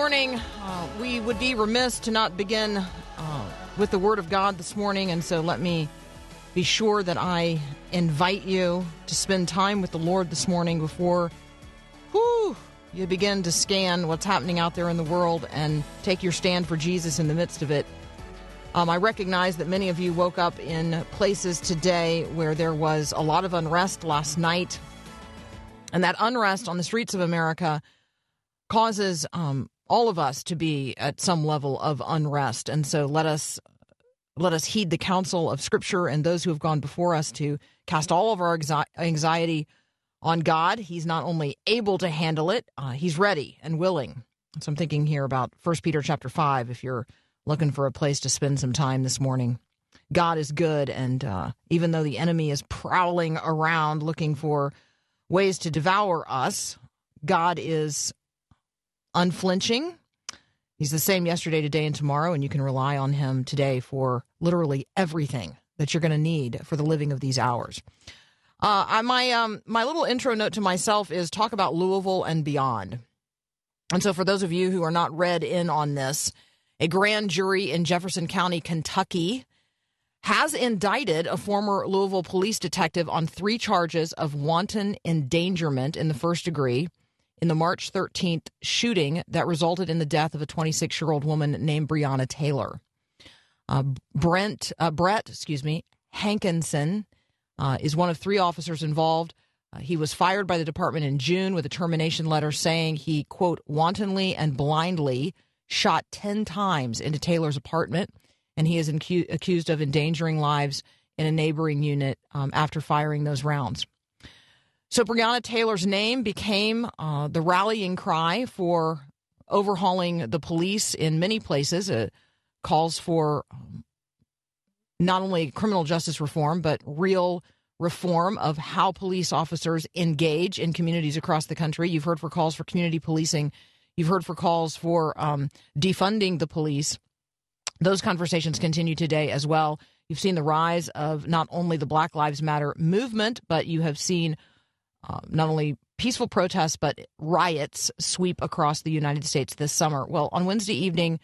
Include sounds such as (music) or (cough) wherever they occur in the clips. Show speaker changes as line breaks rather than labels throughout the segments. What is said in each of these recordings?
Morning. Uh, we would be remiss to not begin uh, with the Word of God this morning, and so let me be sure that I invite you to spend time with the Lord this morning before whew, you begin to scan what's happening out there in the world and take your stand for Jesus in the midst of it. Um, I recognize that many of you woke up in places today where there was a lot of unrest last night, and that unrest on the streets of America causes um, all of us to be at some level of unrest, and so let us let us heed the counsel of Scripture and those who have gone before us to cast all of our anxiety on God. He's not only able to handle it, uh, He's ready and willing. So I'm thinking here about First Peter chapter five. If you're looking for a place to spend some time this morning, God is good, and uh, even though the enemy is prowling around looking for ways to devour us, God is unflinching. He's the same yesterday, today, and tomorrow, and you can rely on him today for literally everything that you're going to need for the living of these hours. Uh, I, my um, my little intro note to myself is talk about Louisville and beyond. And so, for those of you who are not read in on this, a grand jury in Jefferson County, Kentucky, has indicted a former Louisville police detective on three charges of wanton endangerment in the first degree in the March 13th shooting that resulted in the death of a 26 year old woman named Breonna Taylor. Uh, Brent, uh, Brett, excuse me, Hankinson uh, is one of three officers involved. Uh, he was fired by the department in June with a termination letter saying he, quote, wantonly and blindly shot 10 times into Taylor's apartment, and he is incu- accused of endangering lives in a neighboring unit um, after firing those rounds. So Breonna Taylor's name became uh, the rallying cry for overhauling the police in many places. It calls for um, not only criminal justice reform, but real reform of how police officers engage in communities across the country. You've heard for calls for community policing. You've heard for calls for um, defunding the police. Those conversations continue today as well. You've seen the rise of not only the Black Lives Matter movement, but you have seen uh, not only peaceful protests, but riots sweep across the United States this summer. Well, on Wednesday evening,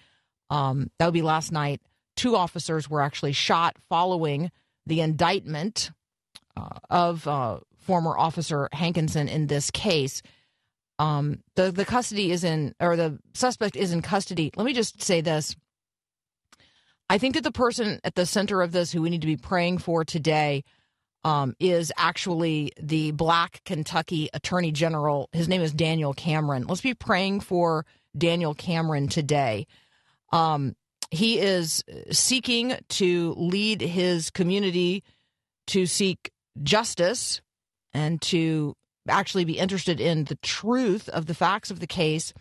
um, that would be last night, two officers were actually shot following the indictment uh, of uh, former officer Hankinson in this case. Um, the the custody is in, or the suspect is in custody. Let me just say this. I think that the person at the center of this, who we need to be praying for today, um, is actually the Black Kentucky Attorney General. His name is Daniel Cameron. Let's be praying for Daniel Cameron today. Um, he is seeking to lead his community to seek justice and to actually be interested in the truth of the facts of the case.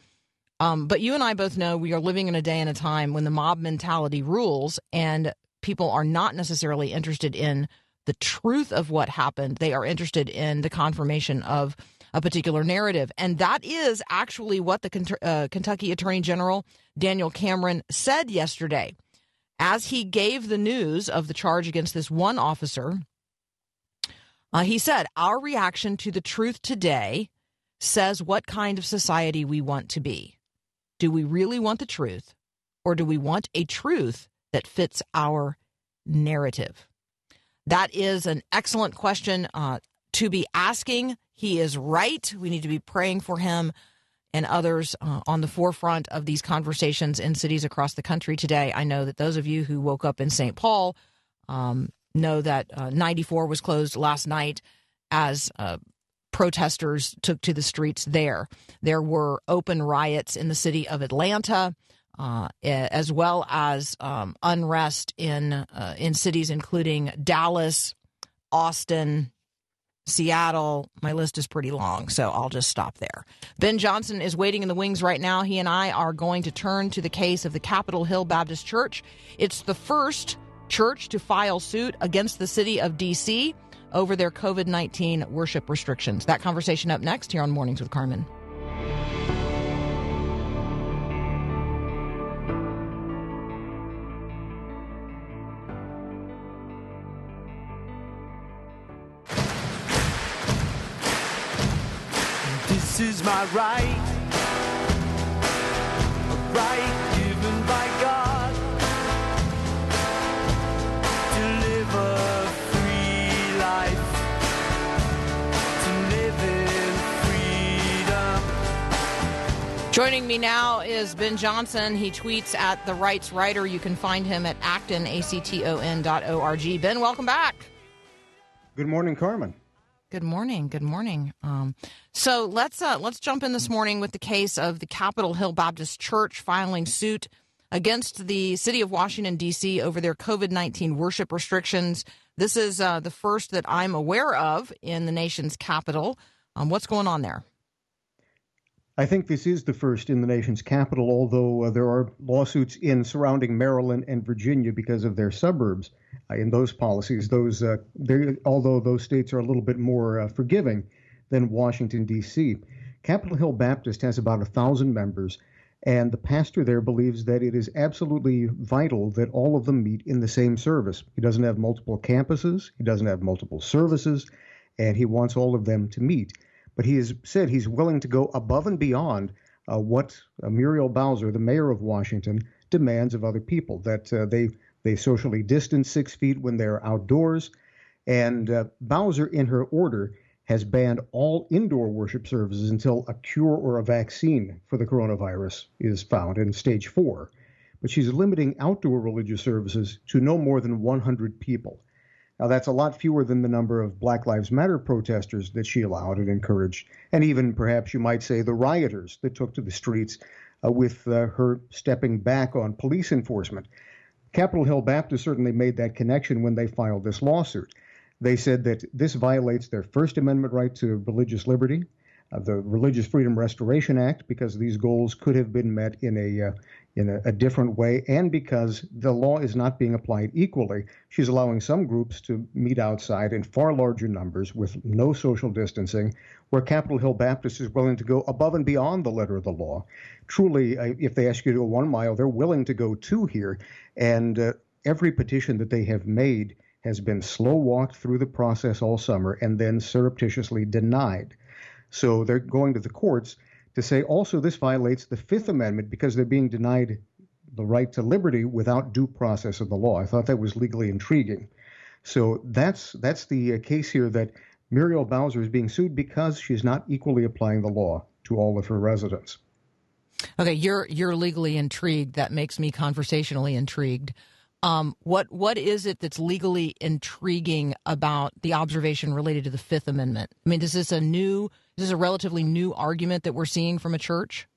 Um, but you and I both know we are living in a day and a time when the mob mentality rules and people are not necessarily interested in the truth of what happened. They are interested in the confirmation of a particular narrative. And that is actually what the uh, Kentucky Attorney General Daniel Cameron said yesterday as he gave the news of the charge against this one officer. Uh, he said, Our reaction to the truth today says what kind of society we want to be. Do we really want the truth, or do we want a truth that fits our narrative? That is an excellent question uh, to be asking. He is right. We need to be praying for him and others uh, on the forefront of these conversations in cities across the country today. I know that those of you who woke up in St. Paul um, know that uh, 94 was closed last night as uh, protesters took to the streets there. There were open riots in the city of Atlanta. Uh, as well as um, unrest in uh, in cities including Dallas, Austin, Seattle. My list is pretty long, so I'll just stop there. Ben Johnson is waiting in the wings right now. He and I are going to turn to the case of the Capitol Hill Baptist Church. It's the first church to file suit against the city of D.C. over their COVID 19 worship restrictions. That conversation up next here on Mornings with Carmen.
My right, a right given by God to live a free life, to live in freedom.
Joining me now is Ben Johnson. He tweets at the Rights Writer. You can find him at acton, A-C-T-O-N dot O-R-G. Ben, welcome back.
Good morning, Carmen.
Good morning. Good morning. Um, so let's uh, let's jump in this morning with the case of the Capitol Hill Baptist Church filing suit against the city of Washington D.C. over their COVID nineteen worship restrictions. This is uh, the first that I'm aware of in the nation's capital. Um, what's going on there?
I think this is the first in the nation's capital, although uh, there are lawsuits in surrounding Maryland and Virginia because of their suburbs uh, in those policies. Those, uh, although those states are a little bit more uh, forgiving than Washington D.C. Capitol Hill Baptist has about a thousand members, and the pastor there believes that it is absolutely vital that all of them meet in the same service. He doesn't have multiple campuses, he doesn't have multiple services, and he wants all of them to meet but he has said he's willing to go above and beyond uh, what uh, Muriel Bowser, the mayor of Washington, demands of other people. That uh, they they socially distance six feet when they're outdoors, and uh, Bowser, in her order, has banned all indoor worship services until a cure or a vaccine for the coronavirus is found in stage four. But she's limiting outdoor religious services to no more than 100 people. Now, that's a lot fewer than the number of Black Lives Matter protesters that she allowed and encouraged, and even perhaps you might say the rioters that took to the streets uh, with uh, her stepping back on police enforcement. Capitol Hill Baptist certainly made that connection when they filed this lawsuit. They said that this violates their First Amendment right to religious liberty, uh, the Religious Freedom Restoration Act, because these goals could have been met in a uh, in a, a different way, and because the law is not being applied equally. She's allowing some groups to meet outside in far larger numbers with no social distancing, where Capitol Hill Baptist is willing to go above and beyond the letter of the law. Truly, if they ask you to go one mile, they're willing to go two here, and uh, every petition that they have made has been slow walked through the process all summer and then surreptitiously denied. So they're going to the courts to say also this violates the Fifth Amendment because they're being denied the right to liberty without due process of the law. I thought that was legally intriguing. So that's that's the uh, case here that Muriel Bowser is being sued because she's not equally applying the law to all of her residents.
Okay, you're you're legally intrigued. That makes me conversationally intrigued. Um, what what is it that's legally intriguing about the observation related to the Fifth Amendment? I mean, is this a new, is this a relatively new argument that we're seeing from a church?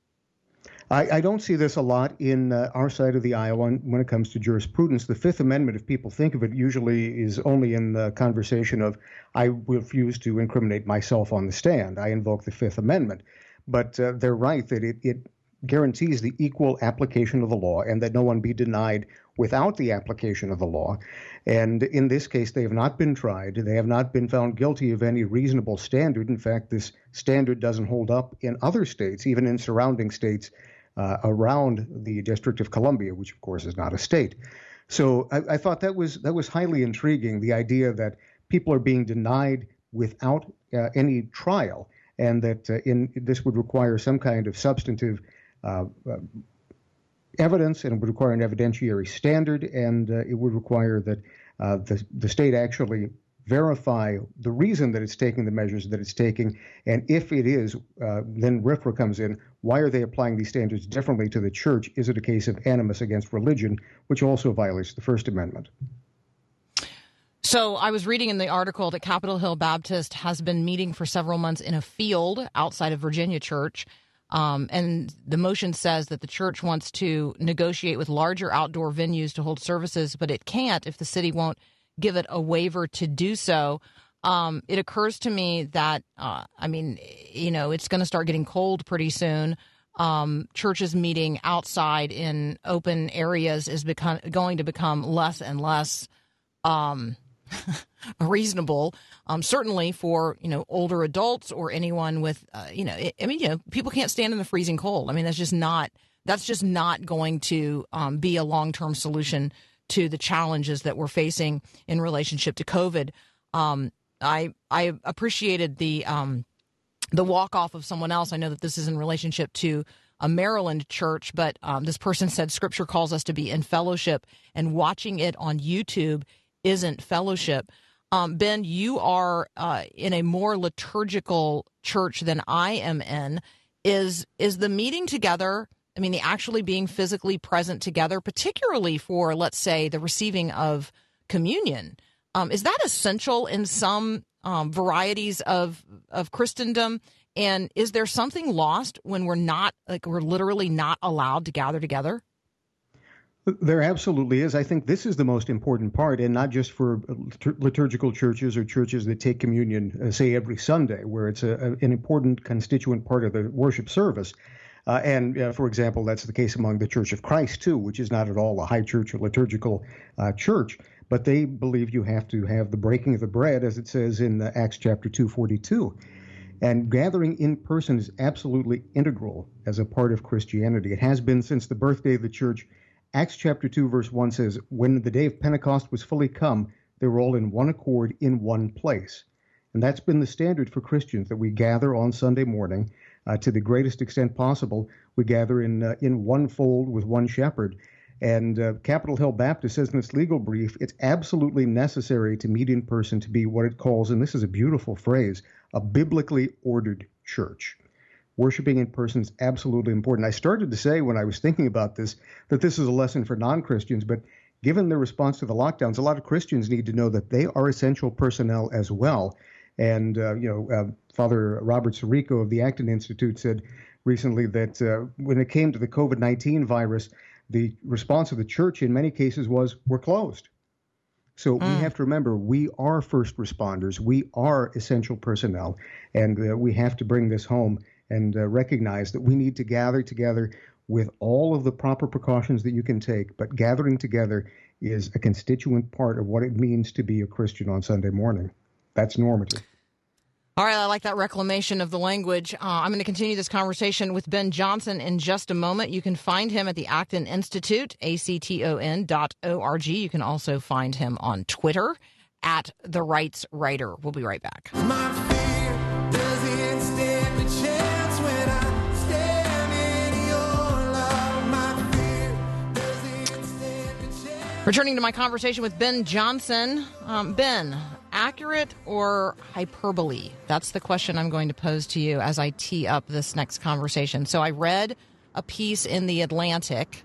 I, I don't see this a lot in uh, our side of the aisle when, when it comes to jurisprudence. The Fifth Amendment, if people think of it, usually is only in the conversation of I refuse to incriminate myself on the stand. I invoke the Fifth Amendment. But uh, they're right that it, it guarantees the equal application of the law and that no one be denied without the application of the law. And in this case, they have not been tried. They have not been found guilty of any reasonable standard. In fact, this standard doesn't hold up in other states, even in surrounding states uh, around the District of Columbia, which of course is not a state. So I, I thought that was that was highly intriguing. The idea that people are being denied without uh, any trial, and that uh, in this would require some kind of substantive uh, uh, evidence, and it would require an evidentiary standard, and uh, it would require that uh, the the state actually verify the reason that it's taking the measures that it's taking, and if it is, uh, then RFRA comes in. Why are they applying these standards differently to the church? Is it a case of animus against religion, which also violates the First Amendment?
So I was reading in the article that Capitol Hill Baptist has been meeting for several months in a field outside of Virginia Church. Um, and the motion says that the church wants to negotiate with larger outdoor venues to hold services, but it can't if the city won't give it a waiver to do so. Um, it occurs to me that, uh, I mean, you know, it's going to start getting cold pretty soon. Um, churches meeting outside in open areas is become, going to become less and less um, (laughs) reasonable. Um, certainly for you know older adults or anyone with uh, you know I mean you know people can't stand in the freezing cold. I mean that's just not that's just not going to um, be a long term solution to the challenges that we're facing in relationship to COVID. Um, I I appreciated the um, the walk off of someone else. I know that this is in relationship to a Maryland church, but um, this person said Scripture calls us to be in fellowship, and watching it on YouTube isn't fellowship. Um, ben, you are uh, in a more liturgical church than I am in. Is is the meeting together? I mean, the actually being physically present together, particularly for, let's say, the receiving of communion, um, is that essential in some um, varieties of of Christendom? And is there something lost when we're not like we're literally not allowed to gather together?
There absolutely is. I think this is the most important part, and not just for liturgical churches or churches that take communion, uh, say, every Sunday, where it's a, a, an important constituent part of the worship service. Uh, and, uh, for example, that's the case among the Church of Christ, too, which is not at all a high church or liturgical uh, church. But they believe you have to have the breaking of the bread, as it says in uh, Acts chapter 242. And gathering in person is absolutely integral as a part of Christianity. It has been since the birthday of the church. Acts chapter 2, verse 1 says, When the day of Pentecost was fully come, they were all in one accord in one place. And that's been the standard for Christians that we gather on Sunday morning uh, to the greatest extent possible. We gather in, uh, in one fold with one shepherd. And uh, Capitol Hill Baptist says in its legal brief, it's absolutely necessary to meet in person to be what it calls, and this is a beautiful phrase, a biblically ordered church. Worshiping in person is absolutely important. I started to say when I was thinking about this that this is a lesson for non Christians, but given the response to the lockdowns, a lot of Christians need to know that they are essential personnel as well. And, uh, you know, uh, Father Robert Sirico of the Acton Institute said recently that uh, when it came to the COVID 19 virus, the response of the church in many cases was, we're closed. So we have to remember we are first responders, we are essential personnel, and uh, we have to bring this home and uh, recognize that we need to gather together with all of the proper precautions that you can take. But gathering together is a constituent part of what it means to be a Christian on Sunday morning. That's normative.
All right, I like that reclamation of the language. Uh, I'm going to continue this conversation with Ben Johnson in just a moment. You can find him at the Acton Institute, A-C-T-O-N dot O-R-G. You can also find him on Twitter at The Rights Writer. We'll be right back.
My
Returning to my conversation with Ben Johnson. Um, ben, accurate or hyperbole? That's the question I'm going to pose to you as I tee up this next conversation. So I read a piece in The Atlantic.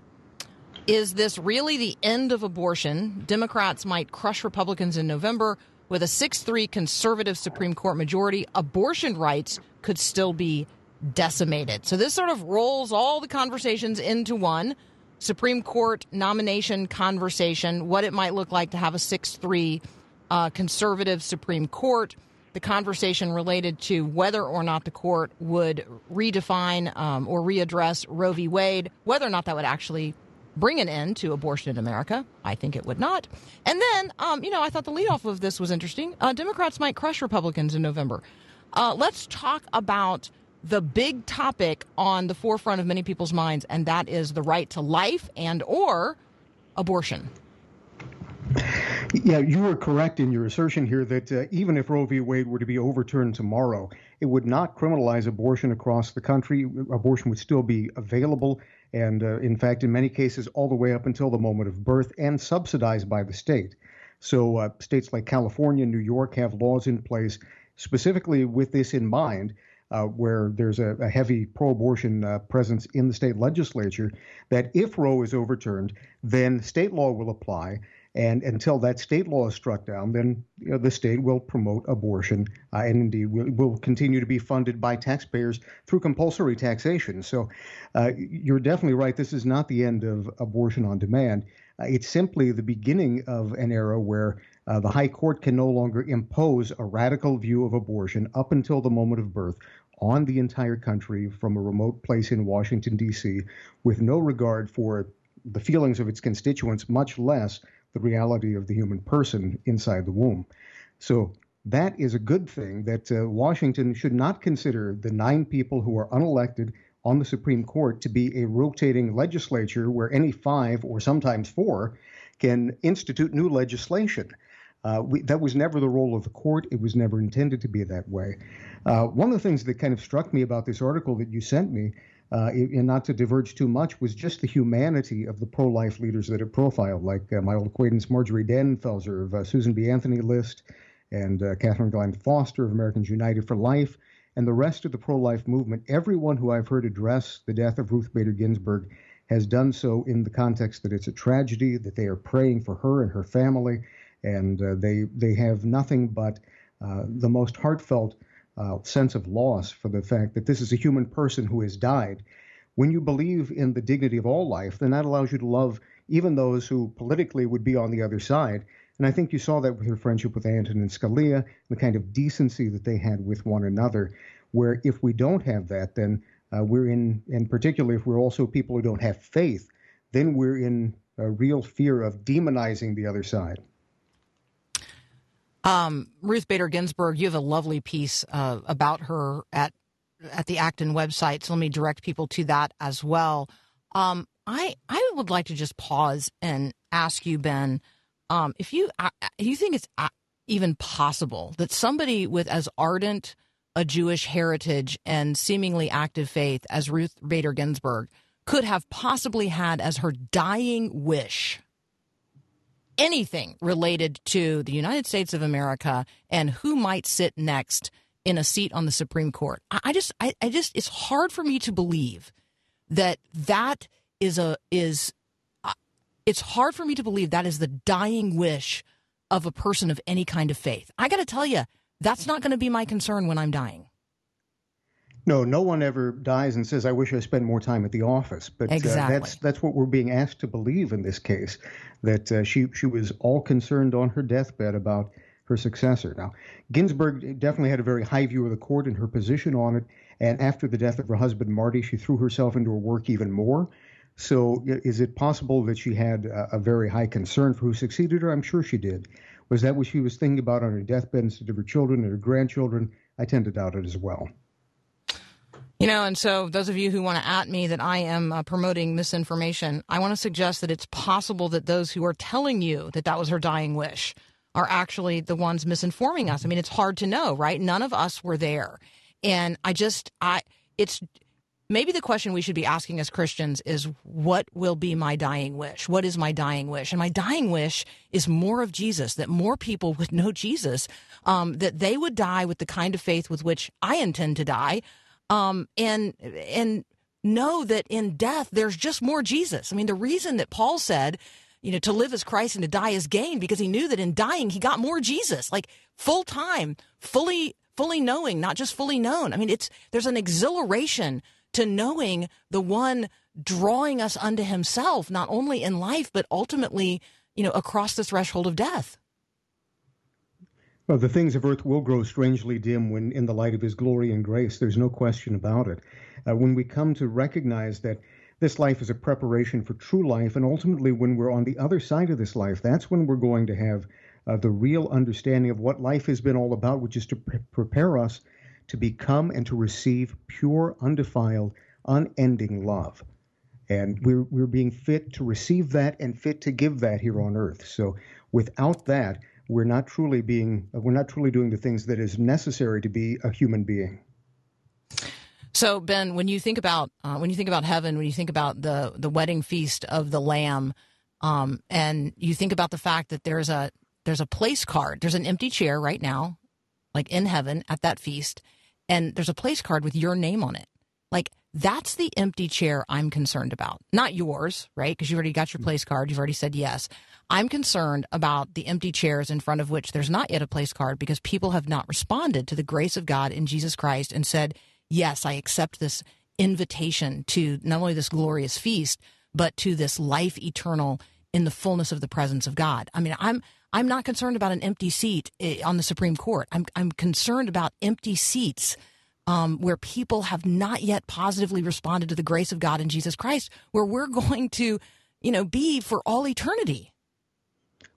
Is this really the end of abortion? Democrats might crush Republicans in November. With a 6 3 conservative Supreme Court majority, abortion rights could still be decimated. So this sort of rolls all the conversations into one. Supreme Court nomination conversation, what it might look like to have a 6 3 uh, conservative Supreme Court, the conversation related to whether or not the court would redefine um, or readdress Roe v. Wade, whether or not that would actually bring an end to abortion in America. I think it would not. And then, um, you know, I thought the leadoff of this was interesting. Uh, Democrats might crush Republicans in November. Uh, let's talk about the big topic on the forefront of many people's minds, and that is the right to life and or abortion.
Yeah, you were correct in your assertion here that uh, even if Roe v. Wade were to be overturned tomorrow, it would not criminalize abortion across the country. Abortion would still be available, and uh, in fact, in many cases, all the way up until the moment of birth and subsidized by the state. So, uh, states like California, and New York have laws in place specifically with this in mind. Uh, where there's a, a heavy pro abortion uh, presence in the state legislature, that if Roe is overturned, then state law will apply And until that state law is struck down, then you know, the state will promote abortion uh, and indeed will, will continue to be funded by taxpayers through compulsory taxation. So uh, you're definitely right. This is not the end of abortion on demand. Uh, it's simply the beginning of an era where uh, the High Court can no longer impose a radical view of abortion up until the moment of birth on the entire country from a remote place in Washington, D.C., with no regard for the feelings of its constituents, much less the reality of the human person inside the womb. So that is a good thing that uh, Washington should not consider the nine people who are unelected on the Supreme Court to be a rotating legislature where any five or sometimes four can institute new legislation. Uh, we, that was never the role of the court. It was never intended to be that way. Uh, one of the things that kind of struck me about this article that you sent me uh, and not to diverge too much, was just the humanity of the pro-life leaders that it profiled, like uh, my old acquaintance Marjorie Dannenfelser of uh, Susan B. Anthony list, and uh, Catherine Glenn Foster of Americans United for Life, and the rest of the pro-life movement. Everyone who I've heard address the death of Ruth Bader Ginsburg has done so in the context that it's a tragedy, that they are praying for her and her family, and uh, they they have nothing but uh, the most heartfelt uh, sense of loss for the fact that this is a human person who has died. When you believe in the dignity of all life, then that allows you to love even those who politically would be on the other side. And I think you saw that with her friendship with Antonin Scalia, the kind of decency that they had with one another. Where if we don't have that, then uh, we're in, and particularly if we're also people who don't have faith, then we're in a real fear of demonizing the other side.
Um, Ruth Bader Ginsburg, you have a lovely piece uh, about her at at the Acton website. So let me direct people to that as well. Um, I I would like to just pause and ask you, Ben, um, if you uh, you think it's uh, even possible that somebody with as ardent a Jewish heritage and seemingly active faith as Ruth Bader Ginsburg could have possibly had as her dying wish anything related to the United States of America and who might sit next in a seat on the Supreme Court. I, just, I, I just, it's hard for me to believe that that is a is. Uh, it's hard for me to believe that is the dying wish of a person of any kind of faith. I got to tell you, that's not going to be my concern when I'm dying.
No, no one ever dies and says, "I wish I spent more time at the office." But
exactly.
uh, that's that's what we're being asked to believe in this case. That uh, she she was all concerned on her deathbed about her successor. Now, Ginsburg definitely had a very high view of the court and her position on it. And after the death of her husband Marty, she threw herself into her work even more. So, is it possible that she had a, a very high concern for who succeeded her? I'm sure she did. Was that what she was thinking about on her deathbed instead of her children and her grandchildren? I tend to doubt it as well.
You know, and so those of you who want to at me that I am uh, promoting misinformation, I want to suggest that it's possible that those who are telling you that that was her dying wish are actually the ones misinforming us. I mean, it's hard to know, right? None of us were there. And I just, I, it's maybe the question we should be asking as Christians is what will be my dying wish? What is my dying wish? And my dying wish is more of Jesus, that more people would know Jesus, um, that they would die with the kind of faith with which I intend to die um, and and know that in death there's just more Jesus. I mean, the reason that Paul said, you know, to live as Christ and to die as gain, because he knew that in dying he got more Jesus, like full time, fully fully knowing, not just fully known. I mean, it's there's an exhilaration to knowing the one drawing us unto himself, not only in life but ultimately, you know, across the threshold of death.
Well, the things of earth will grow strangely dim when in the light of his glory and grace. There's no question about it. Uh, when we come to recognize that this life is a preparation for true life, and ultimately when we're on the other side of this life, that's when we're going to have uh, the real understanding of what life has been all about, which is to pre- prepare us to become and to receive pure, undefiled, unending love. And we're, we're being fit to receive that and fit to give that here on earth. So without that, we're not truly being we're not truly doing the things that is necessary to be a human being.
So Ben, when you think about uh, when you think about heaven, when you think about the the wedding feast of the Lamb, um, and you think about the fact that there's a there's a place card, there's an empty chair right now, like in heaven at that feast, and there's a place card with your name on it. Like That's the empty chair I'm concerned about. Not yours, right? Because you've already got your place card. You've already said yes. I'm concerned about the empty chairs in front of which there's not yet a place card because people have not responded to the grace of God in Jesus Christ and said, Yes, I accept this invitation to not only this glorious feast, but to this life eternal in the fullness of the presence of God. I mean, I'm I'm not concerned about an empty seat eh, on the Supreme Court. I'm I'm concerned about empty seats um, where people have not yet positively responded to the grace of God in Jesus Christ, where we're going to, you know, be for all eternity.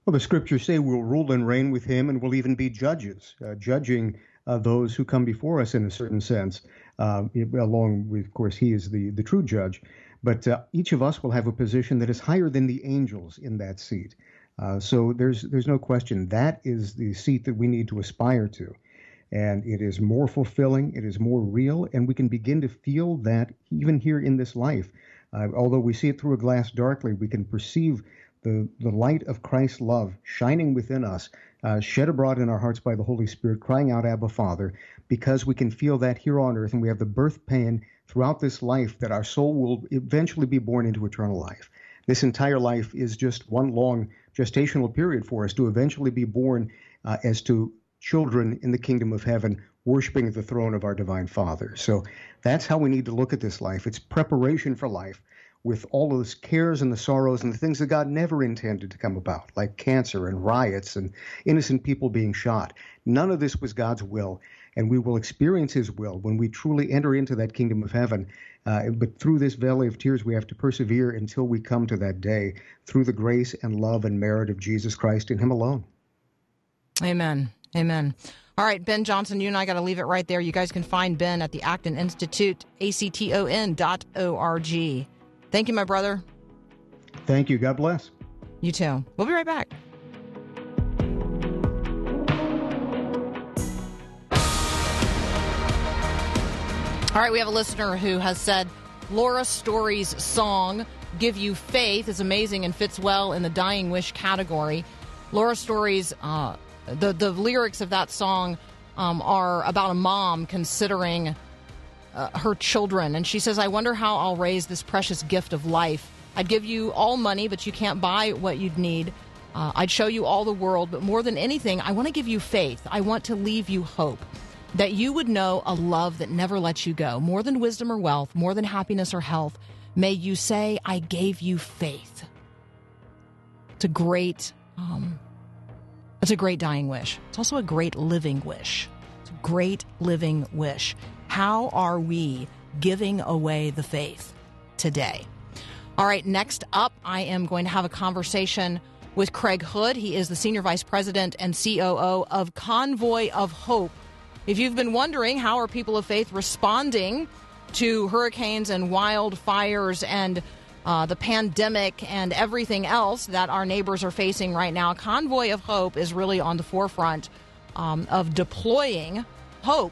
Well, the scriptures say we'll rule and reign with him, and we'll even be judges, uh, judging uh, those who come before us in a certain sense. Uh, along with, of course, he is the, the true judge. But uh, each of us will have a position that is higher than the angels in that seat. Uh, so there's there's no question that is the seat that we need to aspire to, and it is more fulfilling, it is more real, and we can begin to feel that even here in this life. Uh, although we see it through a glass darkly, we can perceive the, the light of Christ's love shining within us, uh, shed abroad in our hearts by the Holy Spirit, crying out, Abba, Father, because we can feel that here on earth and we have the birth pain throughout this life that our soul will eventually be born into eternal life. This entire life is just one long gestational period for us to eventually be born uh, as to children in the kingdom of heaven, worshiping at the throne of our divine Father. So that's how we need to look at this life. It's preparation for life with all those cares and the sorrows and the things that God never intended to come about, like cancer and riots and innocent people being shot. None of this was God's will, and we will experience His will when we truly enter into that kingdom of heaven. Uh, but through this valley of tears, we have to persevere until we come to that day through the grace and love and merit of Jesus Christ in Him alone.
Amen. Amen. All right, Ben Johnson, you and I got to leave it right there. You guys can find Ben at the Acton Institute, A-C-T-O-N dot O-R-G. Thank you, my brother.
Thank you. God bless.
You too. We'll be right back. All right, we have a listener who has said Laura Story's song, Give You Faith, is amazing and fits well in the Dying Wish category. Laura Story's, uh, the, the lyrics of that song um, are about a mom considering uh, her children. And she says, I wonder how I'll raise this precious gift of life. I'd give you all money, but you can't buy what you'd need. Uh, I'd show you all the world, but more than anything, I want to give you faith. I want to leave you hope that you would know a love that never lets you go, more than wisdom or wealth, more than happiness or health. May you say, I gave you faith. It's a great, um, it's a great dying wish. It's also a great living wish. It's a great living wish. How are we giving away the faith today? All right, next up, I am going to have a conversation with Kregg Hood. He is the Senior Vice President and COO of Convoy of Hope. If you've been wondering how are people of faith responding to hurricanes and wildfires and uh, the pandemic and everything else that our neighbors are facing right now, Convoy of Hope is really on the forefront um, of deploying hope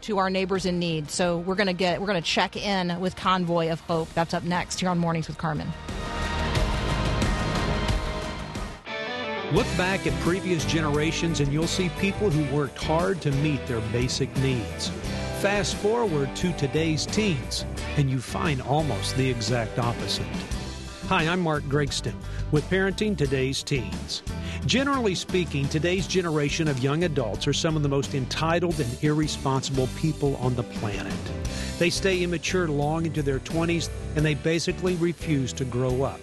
to our neighbors in need. So we're going to get we're going to check in with Convoy of Hope. That's up next here on Mornings with Carmen.
Look back at previous generations and you'll see people who worked hard to meet their basic needs. Fast forward to today's teens, and you find almost the exact opposite. Hi, I'm Mark Gregston with Parenting Today's Teens. Generally speaking, today's generation of young adults are some of the most entitled and irresponsible people on the planet. They stay immature long into their 20s and they basically refuse to grow up.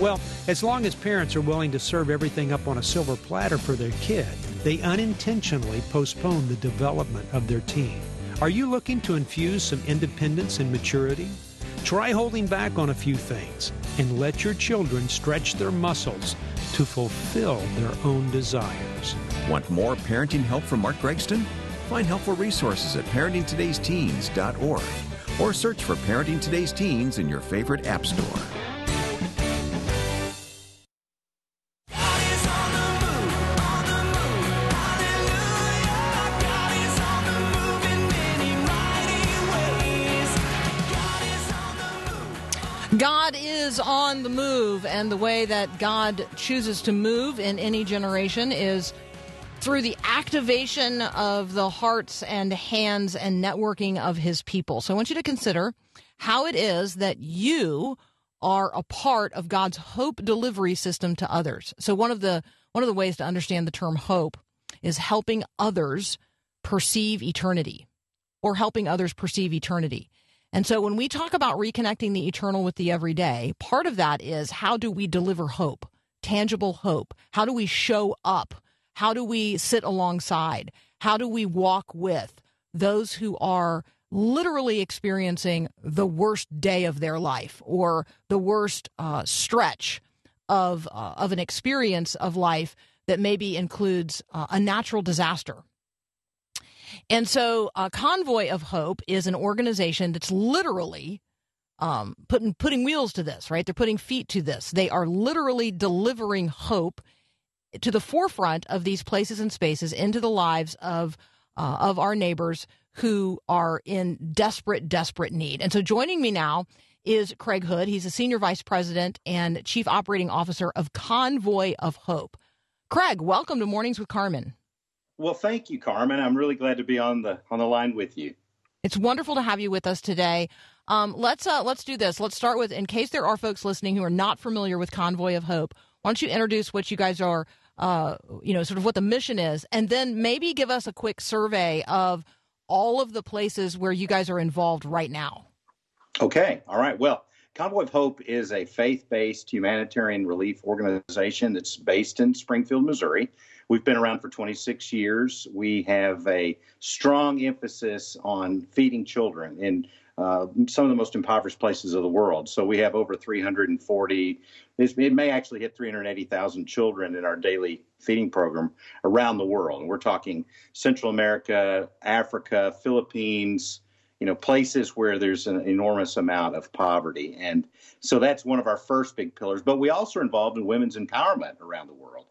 Well, as long as parents are willing to serve everything up on a silver platter for their kid, they unintentionally postpone the development of their teen. Are you looking to infuse some independence and maturity? Try holding back on a few things and let your children stretch their muscles to fulfill their own desires.
Want more parenting help from Mark Gregston? Find helpful resources at parentingtodaysteens.org or search for Parenting Today's Teens in your favorite app store.
The move,
and the way that God chooses to move in any generation is through the activation of the hearts and hands and networking of his people. So I want you to consider how it is that you are a part of God's hope delivery system to others. So one of the one of the ways to understand the term hope is helping others perceive eternity or helping others perceive eternity. And so when we talk about reconnecting the eternal with the everyday, part of that is how do we deliver hope, tangible hope? How do we show up? How do we sit alongside? How do we walk with those who are literally experiencing the worst day of their life or the worst uh, stretch of uh, of an experience of life that maybe includes uh, a natural disaster and so, uh, Convoy of Hope is an organization that's literally um, putting putting wheels to this. Right, they're putting feet to this. They are literally delivering hope to the forefront of these places and spaces into the lives of uh, of our neighbors who are in desperate, desperate need. And so, joining me now is Kregg Hood. He's a senior vice president and chief operating officer of Convoy of Hope. Kregg, welcome to Mornings with Carmen.
Well, thank you, Carmen. I'm really glad to be on the on the line with you.
It's wonderful to have you with us today. Um, let's uh, let's do this. Let's start with, in case there are folks listening who are not familiar with Convoy of Hope. Why don't you introduce what you guys are, uh, you know, sort of what the mission is, and then maybe give us a quick survey of all of the places where you guys are involved right now.
Okay. All right. Well, Convoy of Hope is a faith based humanitarian relief organization that's based in Springfield, Missouri. We've been around for 26 years. We have a strong emphasis on feeding children in uh, some of the most impoverished places of the world. So we have over 340, it may actually hit 380,000 children in our daily feeding program around the world. And we're talking Central America, Africa, Philippines, you know, places where there's an enormous amount of poverty. And so that's one of our first big pillars. But we also are involved in women's empowerment around the world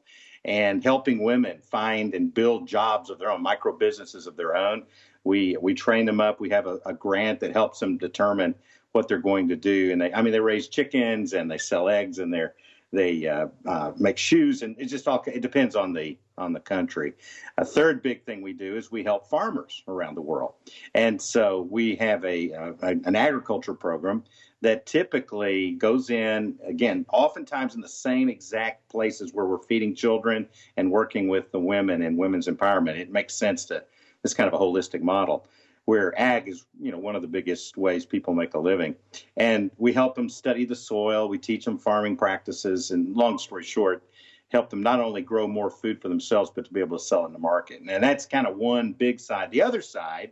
and helping women find and build jobs of their own, micro businesses of their own. We we train them up. We have a, a grant that helps them determine what they're going to do. And they, I mean, they raise chickens and they sell eggs and they're they uh, uh, make shoes, and it just all it depends on the on the country. A third big thing we do is we help farmers around the world, and so we have a, a an agriculture program that typically goes in again, oftentimes in the same exact places where we're feeding children and working with the women and women's empowerment. It makes sense to this kind of a holistic model where ag is you know one of the biggest ways people make a living. And we help them study the soil. We teach them farming practices. And long story short help them not only grow more food for themselves but to be able to sell in the market. And that's kind of one big side. The other side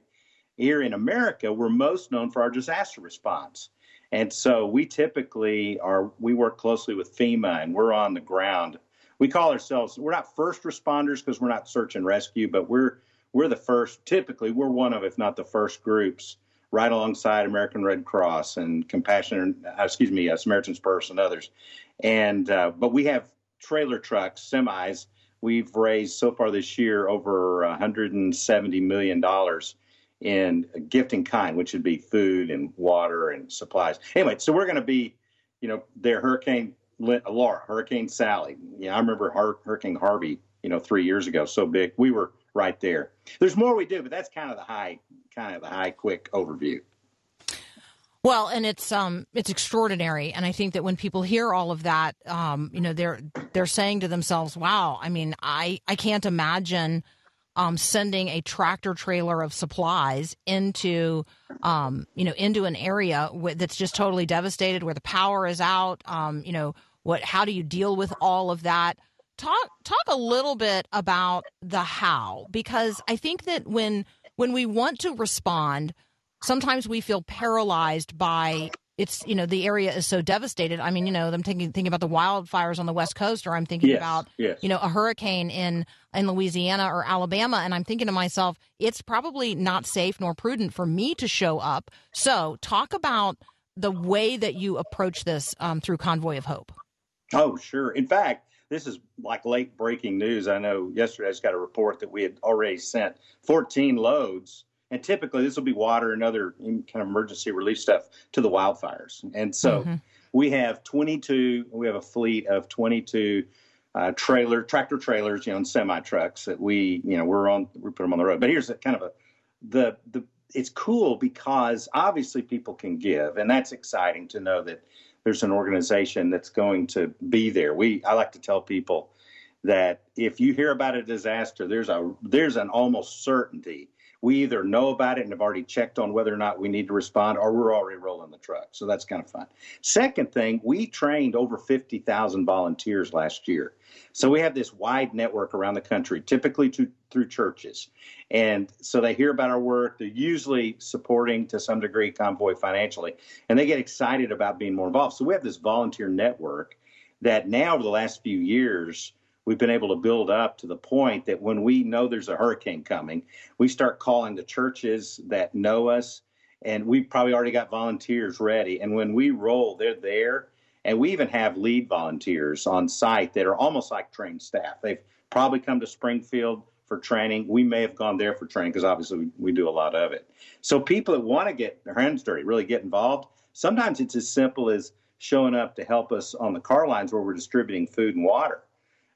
here in america we're most known for our disaster response. And so we typically are we work closely with fema and we're on the ground. We call ourselves we're not first responders because we're not search and rescue but we're we're the first, typically, we're one of, if not the first groups, right alongside American Red Cross and Compassion, uh, excuse me, uh, Samaritan's Purse and others. And, uh, but we have trailer trucks, semis. We've raised so far this year over $170 million in gift in kind, which would be food and water and supplies. Anyway, so we're going to be, you know, there, Hurricane Laura, Hurricane Sally. Yeah, I remember Hurricane Harvey, you know, three years ago, so big. We were right there. There's more we do, but that's kind of the high, kind of the high, quick overview.
Well, and it's um it's extraordinary, and I think that when people hear all of that, um, you know, they're they're saying to themselves, "Wow, I mean, I I can't imagine." Um, sending a tractor trailer of supplies into, um, you know, into an area w- that's just totally devastated, where the power is out. Um, you know, what? How do you deal with all of that? Talk talk a little bit about the how because I think that when when we want to respond, sometimes we feel paralyzed by it's you know the area is so devastated. I mean, you know, I'm thinking thinking about the wildfires on the west coast, or I'm thinking
yes,
about
yes.
you know a hurricane in in Louisiana or Alabama, and I'm thinking to myself, it's probably not safe nor prudent for me to show up. So, talk about the way that you approach this um, through Convoy of Hope.
Oh, sure. In fact, this is like late breaking news. I know yesterday I just got a report that we had already sent 14 loads, and typically this will be water and other kind of emergency relief stuff to the wildfires. And so
Mm-hmm.
we have 22, we have a fleet of 22 uh, trailer, tractor trailers, you know, and semi trucks that we, you know, we're on, we put them on the road. But here's a kind of a, the, the, it's cool because obviously people can give, and that's exciting to know that there's an organization that's going to be there. We, I like to tell people that if you hear about a disaster, there's a, there's an almost certainty we either know about it and have already checked on whether or not we need to respond or we're already rolling the truck. So that's kind of fun. Second thing, we trained over 50,000 volunteers last year. So we have this wide network around the country, typically to, through churches. And so they hear about our work. They're usually supporting to some degree Convoy financially, and they get excited about being more involved. So we have this volunteer network that now, over the last few years, we've been able to build up to the point that when we know there's a hurricane coming, we start calling the churches that know us, and we've probably already got volunteers ready. And when we roll, they're there. And we even have lead volunteers on site that are almost like trained staff. They've probably come to Springfield for training. We may have gone there for training because obviously we, we do a lot of it. So people that want to get their hands dirty, really get involved, sometimes it's as simple as showing up to help us on the car lines where we're distributing food and water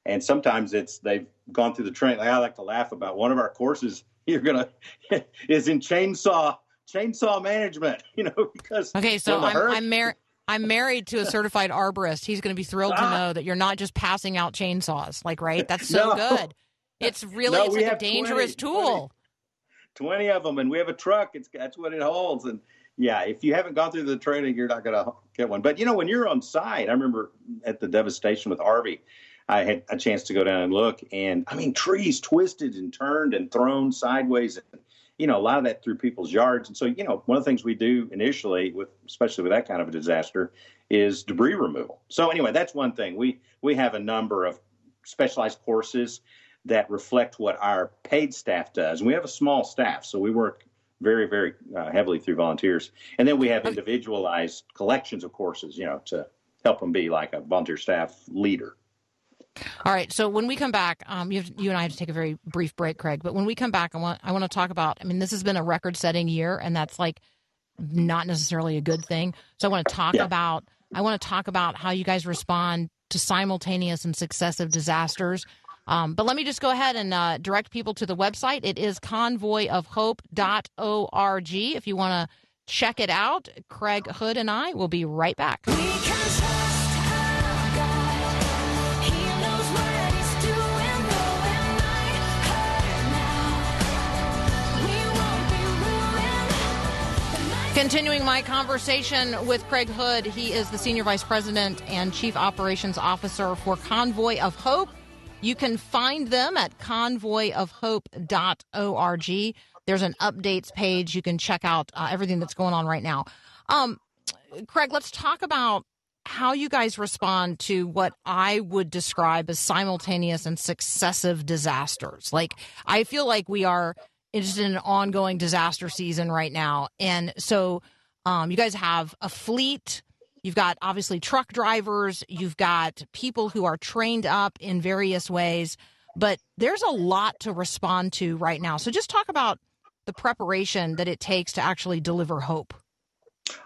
and sometimes it's they've gone through the training. I like to laugh about one of our courses. (laughs) You're gonna (laughs) is in chainsaw chainsaw management. (laughs) You know because
Okay, so I'm I'm married. I'm married to a certified arborist. He's going to be thrilled to
Ah.
know that you're not just passing out chainsaws. Like, right? That's so
No.
good. It's really
No,
it's like a dangerous
20,
tool.
20 of them and we have a truck it's that's what it holds and yeah if you haven't gone through the training you're not going to get one but you know when you're on site i remember at the devastation with harvey i had a chance to go down and look and i mean trees twisted and turned and thrown sideways and you know a lot of that through people's yards and so you know one of the things we do initially with especially with that kind of a disaster is debris removal so anyway that's one thing we we have a number of specialized courses that reflect what our paid staff does. And we have a small staff, so we work very, very uh, heavily through volunteers. And then we have individualized collections of courses, you know, to help them be like a volunteer staff leader.
All right. So when we come back, um, you, have, you and I have to take a very brief break, Kregg. But when we come back, I want I want to talk about. I mean, this has been a record-setting year, and that's like not necessarily a good thing. So I want to talk
Yeah.
about. I want to talk about how you guys respond to simultaneous and successive disasters. Um, but let me just go ahead and uh, direct people to the website. It is convoyofhope.org. If you want to check it out, Kregg Hood and I will be right back. Continuing my conversation with Kregg Hood, he is the Senior Vice President and Chief Operations Officer for Convoy of Hope. You can find them at convoyofhope.org. There's an updates page. You can check out uh, everything that's going on right now. Um, Kregg, let's talk about how you guys respond to what I would describe as simultaneous and successive disasters. Like, I feel like we are just in an ongoing disaster season right now. And so, um, you guys have a fleet. You've got obviously truck drivers. You've got people who are trained up in various ways. But there's a lot to respond to right now. So, just talk about the preparation that it takes to actually deliver hope.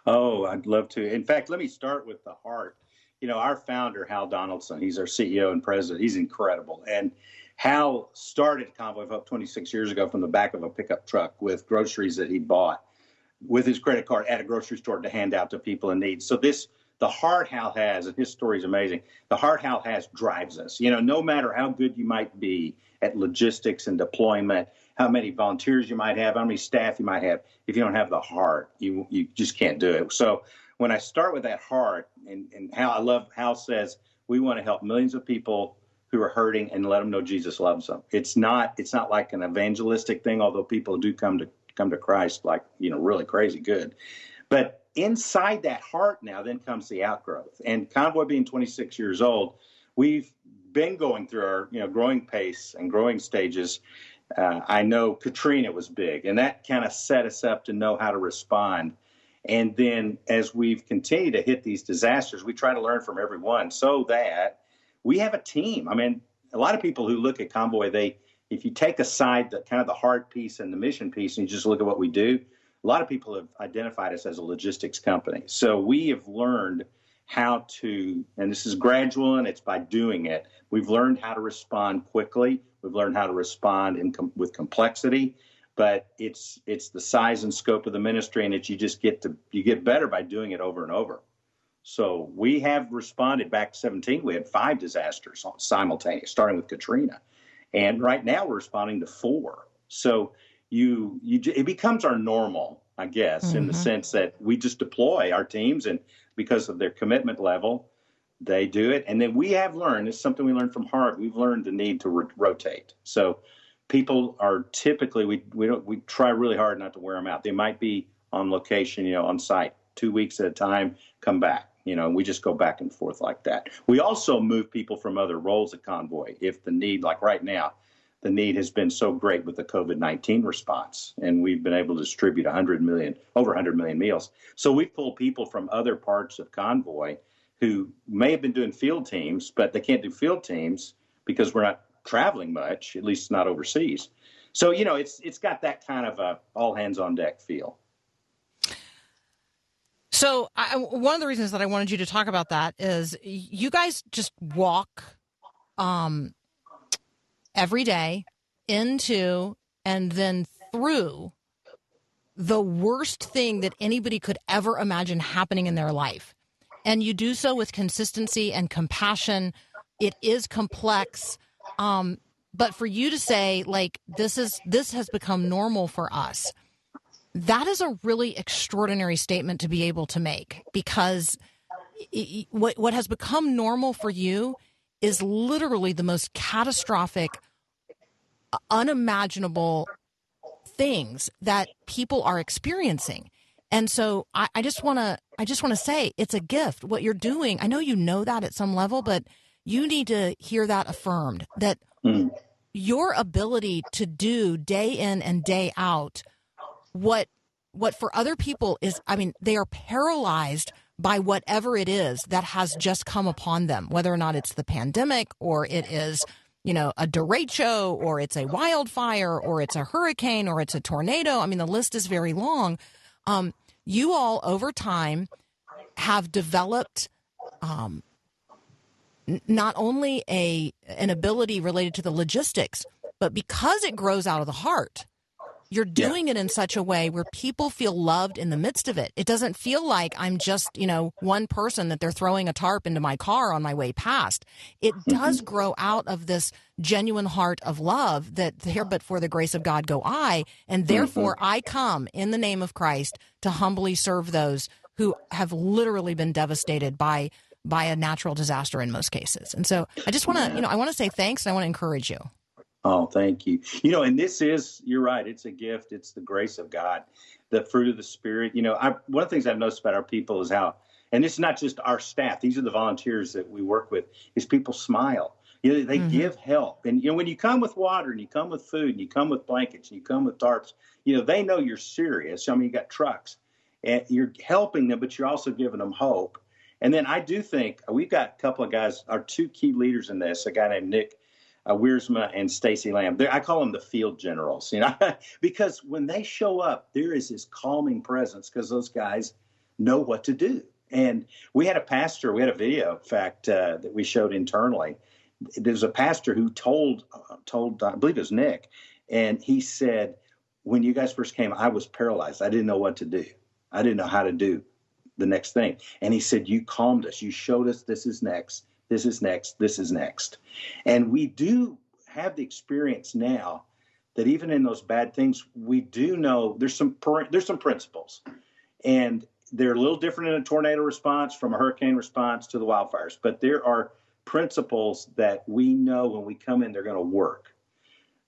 Oh, I'd love to. In fact, let me start with the heart. You know, our founder, Hal Donaldson, he's our CEO and president. He's incredible. And Hal started Convoy of Hope 26 years ago from the back of a pickup truck with groceries that he bought with his credit card at a grocery store to hand out to people in need. So this, the heart Hal has, and his story is amazing. The heart Hal has drives us. You know, no matter how good you might be at logistics and deployment, how many volunteers you might have, how many staff you might have, if you don't have the heart, you you just can't do it. So when I start with that heart, and and how I love Hal says we want to help millions of people who are hurting and let them know Jesus loves them. It's not it's not like an evangelistic thing, although people do come to come to Christ like you know really crazy good, but inside that heart now then comes the outgrowth. And Convoy being 26 years old, we've been going through our you know growing pace and growing stages. Uh, I know Katrina was big, and that kind of set us up to know how to respond. And then as we've continued to hit these disasters, we try to learn from everyone so that we have a team. I mean, a lot of people who look at Convoy, they if you take aside the kind of the heart piece and the mission piece, and you just look at what we do, a lot of people have identified us as a logistics company. So we have learned how to, and this is gradual and it's by doing it. We've learned how to respond quickly. We've learned how to respond com- with complexity, but it's it's the size and scope of the ministry, and it's you just get to you get better by doing it over and over. So we have responded back to 17. We had five disasters simultaneous, starting with Katrina, and right now we're responding to four. So you you it becomes our normal, I guess, in the mm-hmm. sense that we just deploy our teams, and because of their commitment level, they do it. And then we have learned it's something we learned from Hart. We've learned the need to ro- rotate. So people are typically we we don't we try really hard not to wear them out. They might be on location, you know, on site two weeks at a time, come back. You know, we just go back and forth like that. We also move people from other roles at Convoy if the need, like right now, the need has been so great with the COVID 19 response, and we've been able to distribute 100 million, over 100 million meals. So we pull people from other parts of Convoy who may have been doing field teams, but they can't do field teams because we're not traveling much, at least not overseas. So you know, it's it's got that kind of a all hands on deck feel.
So, I, one of the reasons that I wanted you to talk about that is you guys just walk um, every day into and then through the worst thing that anybody could ever imagine happening in their life. And you do so with consistency and compassion. It is complex. Um, but for you to say, like, this is this has become normal for us that is a really extraordinary statement to be able to make because what what has become normal for you is literally the most catastrophic unimaginable things that people are experiencing and so i, I just want to i just want to say it's a gift what you're doing i know you know that at some level but you need to hear that affirmed that
Mm.
your ability to do day in and day out what what for other people is i mean they are paralyzed by whatever it is that has just come upon them whether or not it's the pandemic or it is you know a derecho or it's a wildfire or it's a hurricane or it's a tornado. I mean the list is very long. Um, you all over time have developed um, n- not only a an ability related to the logistics but because it grows out of the heart you're doing it in such a way where people feel loved in the midst of it. It doesn't feel like I'm just, you know, one person that they're throwing a tarp into my car on my way past. It mm-hmm. does grow out of this genuine heart of love that here but for the grace of God go I, and mm-hmm. therefore I come in the name of Christ to humbly serve those who have literally been devastated by by a natural disaster in most cases. And so I just want to, you know, I want to say thanks and I want to encourage you.
Oh, thank you. You know, and this is, you're right, it's a gift. It's the grace of God, the fruit of the Spirit. You know, I, one of the things I've noticed about our people is how, and it's not just our staff, these are the volunteers that we work with, is people smile. You know, they mm-hmm. give help. And, you know, when you come with water and you come with food and you come with blankets and you come with tarps, you know, they know you're serious. I mean, you got trucks and you're helping them, but you're also giving them hope. And then I do think we've got a couple of guys, our two key leaders in this, a guy named Nick uh, Wiersma and Stacy Lamb. They're, I call them the field generals, you know, (laughs) because when they show up, there is this calming presence because those guys know what to do. And we had a pastor, we had a video, in fact, uh, that we showed internally. There's a pastor who told, uh, told I believe it was Nick, and he said, when you guys first came, I was paralyzed. I didn't know what to do. I didn't know how to do the next thing. And he said, You calmed us. You showed us this is next, this is next, this is next. And we do have the experience now that even in those bad things, we do know there's some there's some principles, and they're a little different in a tornado response from a hurricane response to the wildfires. But there are principles that we know when we come in, they're going to work.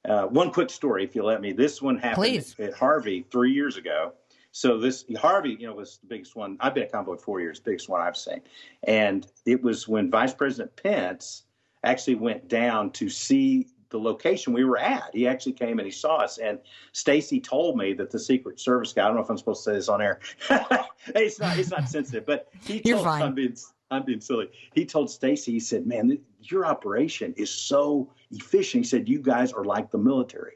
Uh, one quick story, if you let me. This one happened
Please.
at Harvey three years ago. So this Harvey, you know, was the biggest one. I've been at Convoy four years, biggest one I've seen, and it was when Vice President Pence actually went down to see the location we were at. He actually came and he saw us. And Stacy told me that the Secret Service guy. I don't know if I'm supposed to say this on air. (laughs) it's not. It's not sensitive, but he
You're
told.
fine.
I'm being. I'm being silly. He told Stacy. He said, "Man, your operation is so efficient." He said, "You guys are like the military."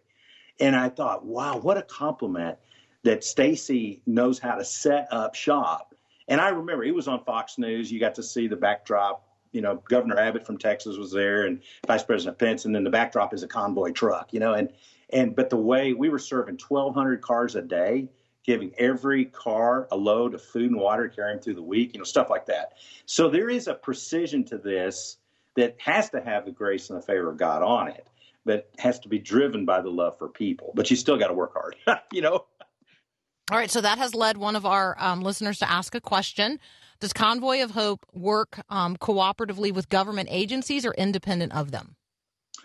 And I thought, wow, what a compliment that Stacy knows how to set up shop And I remember it was on Fox News. You got to see the backdrop. You know, Governor Abbott from Texas was there, and Vice President Pence, and then the backdrop is a convoy truck. You know, and and but the way we were serving 1,200 cars a day, giving every car a load of food and water, carrying through the week, you know, stuff like that. So there is a precision to this that has to have the grace and the favor of God on it, but has to be driven by the love for people. But you still got to work hard, (laughs) you know.
All right, so that has led one of our um, listeners to ask a question. Does Convoy of Hope work um, cooperatively with government agencies or independent of them?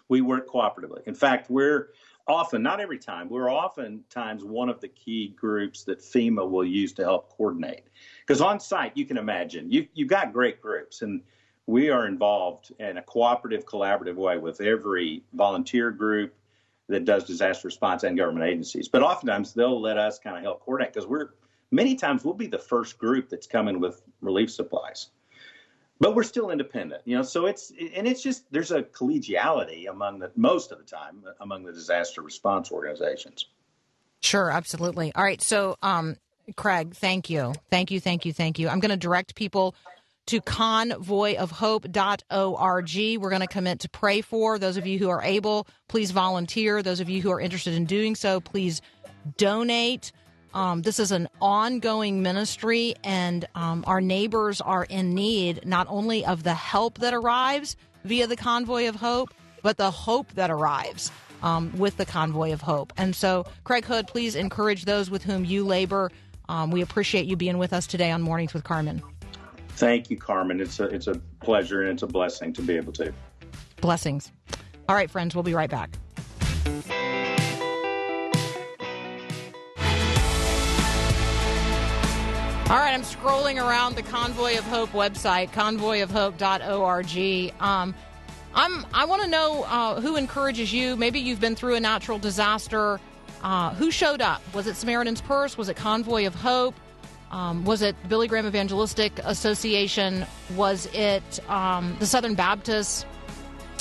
We work cooperatively. In fact, we're often, not every time, we're oftentimes one of the key groups that FEMA will use to help coordinate. Because on site, you can imagine, you, you've got great groups, and we are involved in a cooperative, collaborative way with every volunteer group that does disaster response and government agencies. But oftentimes they'll let us kind of help coordinate because we're many times we'll be the first group that's coming with relief supplies. But we're still independent, you know. So it's and it's just there's a collegiality among the most of the time among the disaster response organizations.
Sure, absolutely. All right, so um, Kregg, thank you, thank you, thank you, thank you. I'm going to direct people to convoyofhope.org. We're going to commit to pray for those of you who are able. Please volunteer. Those of you who are interested in doing so, please donate. Um, this is an ongoing ministry, and um, our neighbors are in need not only of the help that arrives via the Convoy of Hope, but the hope that arrives um, with the Convoy of Hope. And so, Kregg Hood, please encourage those with whom you labor. Um, we appreciate you being with us today on Mornings with Carmen.
Thank you, Carmen. It's a it's a pleasure and it's a blessing to be able to.
Blessings. All right, friends, we'll be right back. All right, I'm scrolling around the Convoy of Hope website, convoyofhope.org. Um, I'm I want to know uh, who encourages you. Maybe you've been through a natural disaster. Uh, who showed up? Was it Samaritan's Purse? Was it Convoy of Hope? Um, was it Billy Graham Evangelistic Association? Was it um, the Southern Baptists?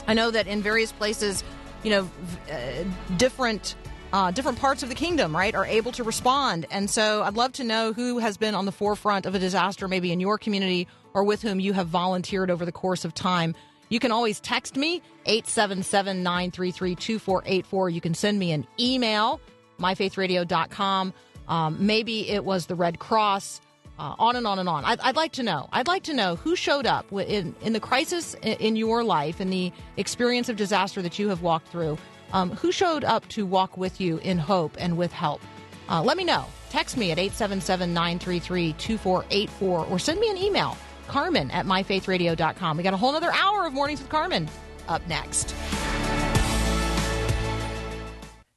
I know that in various places, you know, uh, different uh, different parts of the kingdom, right, are able to respond. And so, I'd love to know who has been on the forefront of a disaster, maybe in your community, or with whom you have volunteered over the course of time. You can always text me 877 933 2484. You can send me an email, myfaithradio.com. Um, maybe it was the Red Cross, uh, on and on and on. I'd, I'd like to know. I'd like to know who showed up in, in the crisis in, your life, in the experience of disaster that you have walked through. Um, who showed up to walk with you in hope and with help? Uh, let me know. Text me at 877 933 2484 or send me an email, carmen at myfaithradio.com. We got a whole other hour of Mornings with Carmen up next.